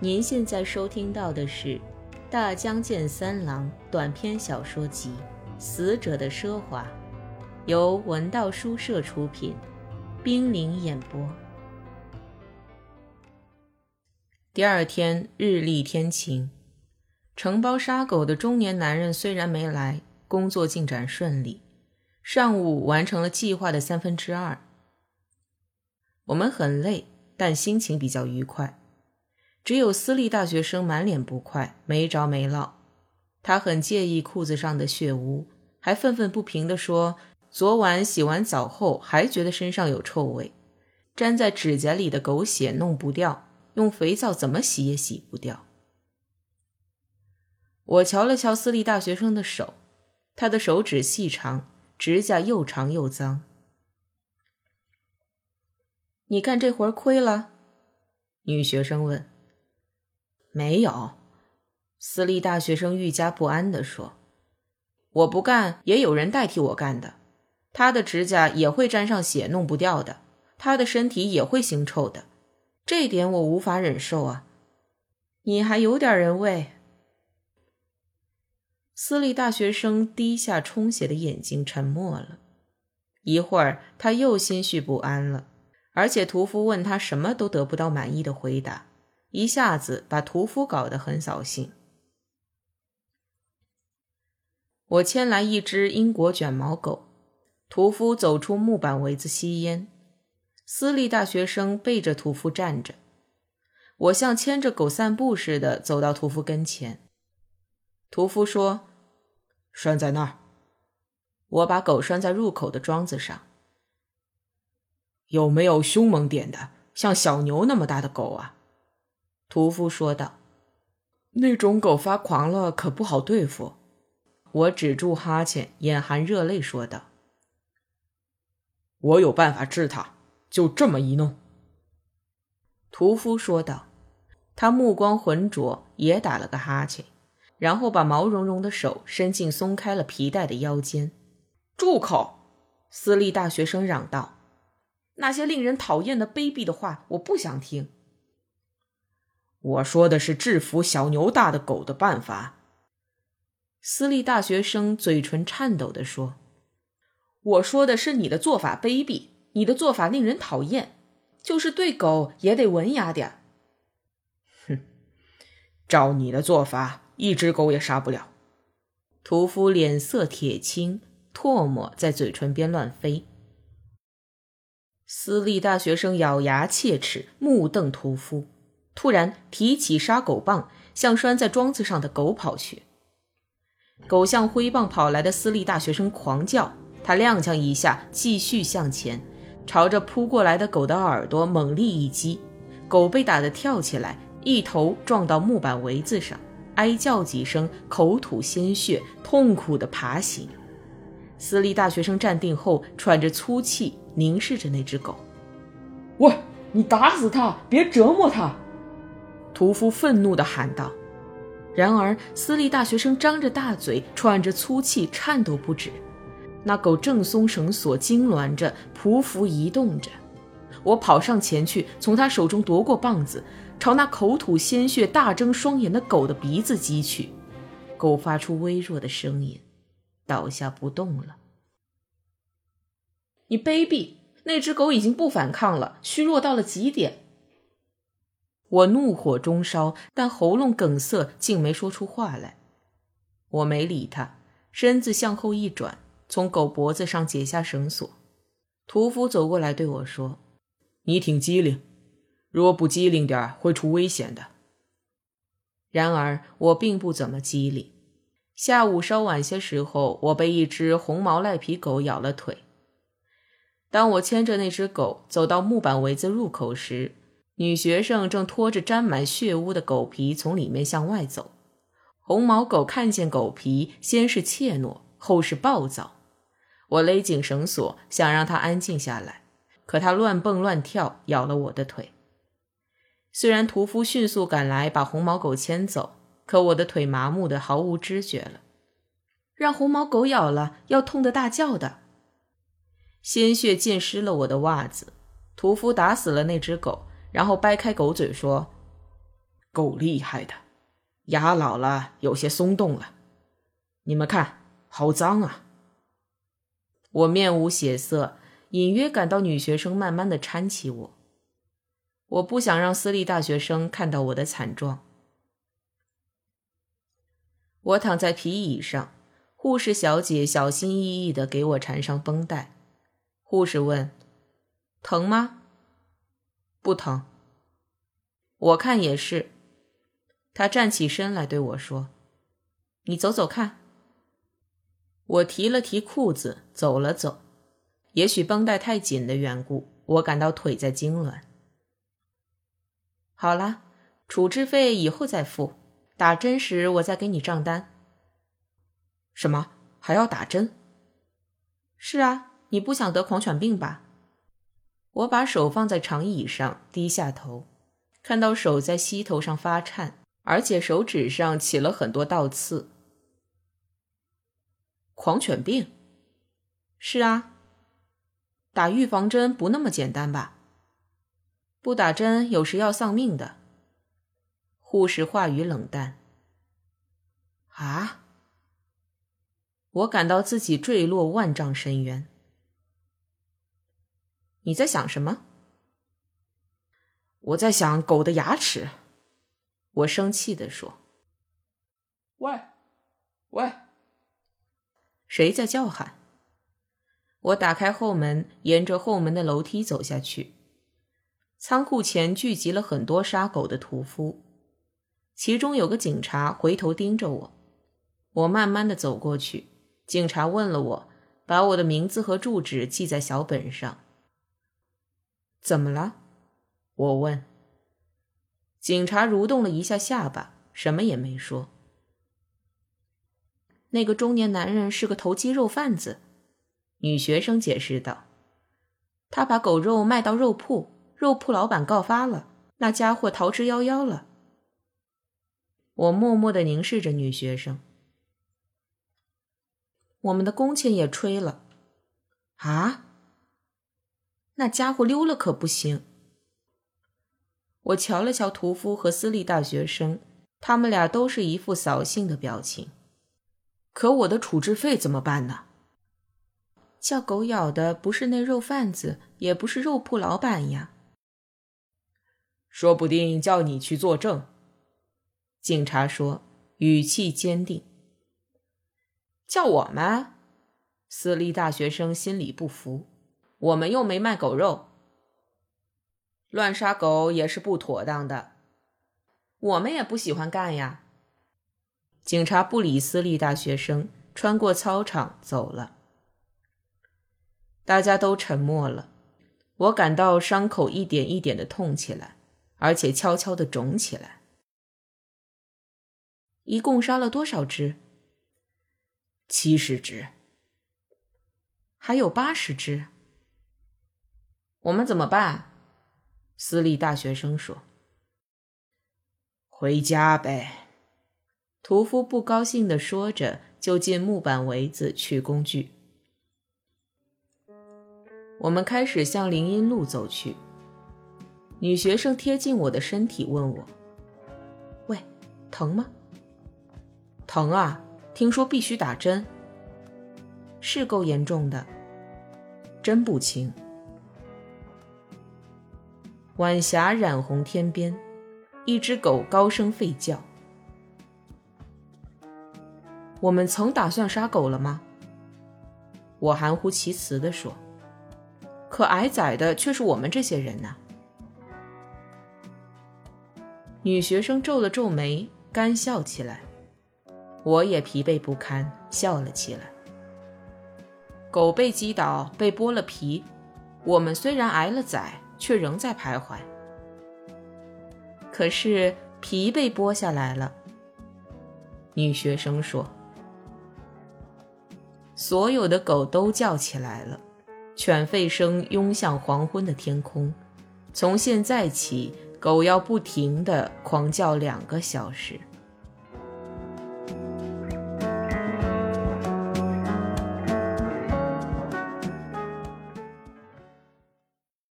您现在收听到的是《大江健三郎》短篇小说集《死者的奢华》，由文道书社出品，冰凌演播。第二天日丽天晴，承包杀狗的中年男人虽然没来，工作进展顺利，上午完成了计划的三分之二。我们很累，但心情比较愉快。只有私立大学生满脸不快，没着没落。他很介意裤子上的血污，还愤愤不平地说：“昨晚洗完澡后还觉得身上有臭味，粘在指甲里的狗血弄不掉，用肥皂怎么洗也洗不掉。”我瞧了瞧私立大学生的手，他的手指细长，指甲又长又脏。你干这活亏了？女学生问。没有，私立大学生愈加不安地说：“我不干，也有人代替我干的。他的指甲也会沾上血，弄不掉的；他的身体也会腥臭的，这点我无法忍受啊！你还有点人味。”私立大学生低下充血的眼睛，沉默了一会儿，他又心绪不安了，而且屠夫问他什么都得不到满意的回答。一下子把屠夫搞得很扫兴。我牵来一只英国卷毛狗，屠夫走出木板围子吸烟，私立大学生背着屠夫站着，我像牵着狗散步似的走到屠夫跟前。屠夫说：“拴在那儿。”我把狗拴在入口的桩子上。有没有凶猛点的，像小牛那么大的狗啊？屠夫说道：“那种狗发狂了，可不好对付。”我止住哈欠，眼含热泪说道：“我有办法治它，就这么一弄。”屠夫说道，他目光浑浊，也打了个哈欠，然后把毛茸茸的手伸进松开了皮带的腰间。“住口！”私立大学生嚷道，“那些令人讨厌的卑鄙的话，我不想听。”我说的是制服小牛大的狗的办法。私立大学生嘴唇颤抖地说：“我说的是你的做法卑鄙，你的做法令人讨厌，就是对狗也得文雅点。”哼，照你的做法，一只狗也杀不了。屠夫脸色铁青，唾沫在嘴唇边乱飞。私立大学生咬牙切齿，目瞪屠夫。突然提起杀狗棒，向拴在桩子上的狗跑去。狗向挥棒跑来的私立大学生狂叫，他踉跄一下，继续向前，朝着扑过来的狗的耳朵猛力一击，狗被打得跳起来，一头撞到木板围子上，哀叫几声，口吐鲜血，痛苦地爬行。私立大学生站定后，喘着粗气，凝视着那只狗：“喂，你打死它，别折磨它！”屠夫愤怒地喊道。然而，私立大学生张着大嘴，喘着粗气，颤抖不止。那狗正松绳索，痉挛着，匍匐移动着。我跑上前去，从他手中夺过棒子，朝那口吐鲜血、大睁双眼的狗的鼻子击去。狗发出微弱的声音，倒下不动了。你卑鄙！那只狗已经不反抗了，虚弱到了极点。我怒火中烧，但喉咙梗塞，竟没说出话来。我没理他，身子向后一转，从狗脖子上解下绳索。屠夫走过来对我说：“你挺机灵，若不机灵点会出危险的。”然而我并不怎么机灵。下午稍晚些时候，我被一只红毛赖皮狗咬了腿。当我牵着那只狗走到木板围子入口时，女学生正拖着沾满血污的狗皮从里面向外走。红毛狗看见狗皮，先是怯懦，后是暴躁。我勒紧绳索，想让它安静下来，可它乱蹦乱跳，咬了我的腿。虽然屠夫迅速赶来把红毛狗牵走，可我的腿麻木的毫无知觉了。让红毛狗咬了，要痛得大叫的。鲜血溅湿了我的袜子。屠夫打死了那只狗。然后掰开狗嘴说：“够厉害的，牙老了有些松动了。你们看，好脏啊！我面无血色，隐约感到女学生慢慢的搀起我。我不想让私立大学生看到我的惨状。我躺在皮椅上，护士小姐小心翼翼的给我缠上绷带。护士问：“疼吗？”“不疼。”我看也是。他站起身来对我说：“你走走看。”我提了提裤子，走了走。也许绷带太紧的缘故，我感到腿在痉挛。好了，处置费以后再付。打针时我再给你账单。什么？还要打针？是啊，你不想得狂犬病吧？我把手放在长椅上，低下头，看到手在膝头上发颤，而且手指上起了很多倒刺。狂犬病？是啊，打预防针不那么简单吧？不打针有时要丧命的。护士话语冷淡。啊！我感到自己坠落万丈深渊。你在想什么？我在想狗的牙齿。我生气地说：“喂，喂，谁在叫喊？”我打开后门，沿着后门的楼梯走下去。仓库前聚集了很多杀狗的屠夫，其中有个警察回头盯着我。我慢慢的走过去，警察问了我，把我的名字和住址记在小本上。怎么了？我问。警察蠕动了一下下巴，什么也没说。那个中年男人是个投机肉贩子，女学生解释道。他把狗肉卖到肉铺。肉铺老板告发了，那家伙逃之夭夭了。我默默的凝视着女学生。我们的工钱也吹了。啊？那家伙溜了可不行。我瞧了瞧屠夫和私立大学生，他们俩都是一副扫兴的表情。可我的处置费怎么办呢？叫狗咬的不是那肉贩子，也不是肉铺老板呀。说不定叫你去作证。”警察说，语气坚定。“叫我们？”私立大学生心里不服，“我们又没卖狗肉，乱杀狗也是不妥当的。我们也不喜欢干呀。”警察不理私立大学生，穿过操场走了。大家都沉默了。我感到伤口一点一点的痛起来。而且悄悄的肿起来。一共杀了多少只？七十只。还有八十只。我们怎么办？私立大学生说：“回家呗。”屠夫不高兴的说着，就进木板围子取工具。我们开始向林荫路走去。女学生贴近我的身体，问我：“喂，疼吗？”“疼啊！听说必须打针，是够严重的，真不轻。”晚霞染红天边，一只狗高声吠叫。我们曾打算杀狗了吗？我含糊其辞地说：“可挨宰的却是我们这些人呐。”女学生皱了皱眉，干笑起来。我也疲惫不堪，笑了起来。狗被击倒，被剥了皮，我们虽然挨了宰，却仍在徘徊。可是皮被剥下来了。女学生说：“所有的狗都叫起来了，犬吠声涌向黄昏的天空。从现在起。”狗要不停地狂叫两个小时。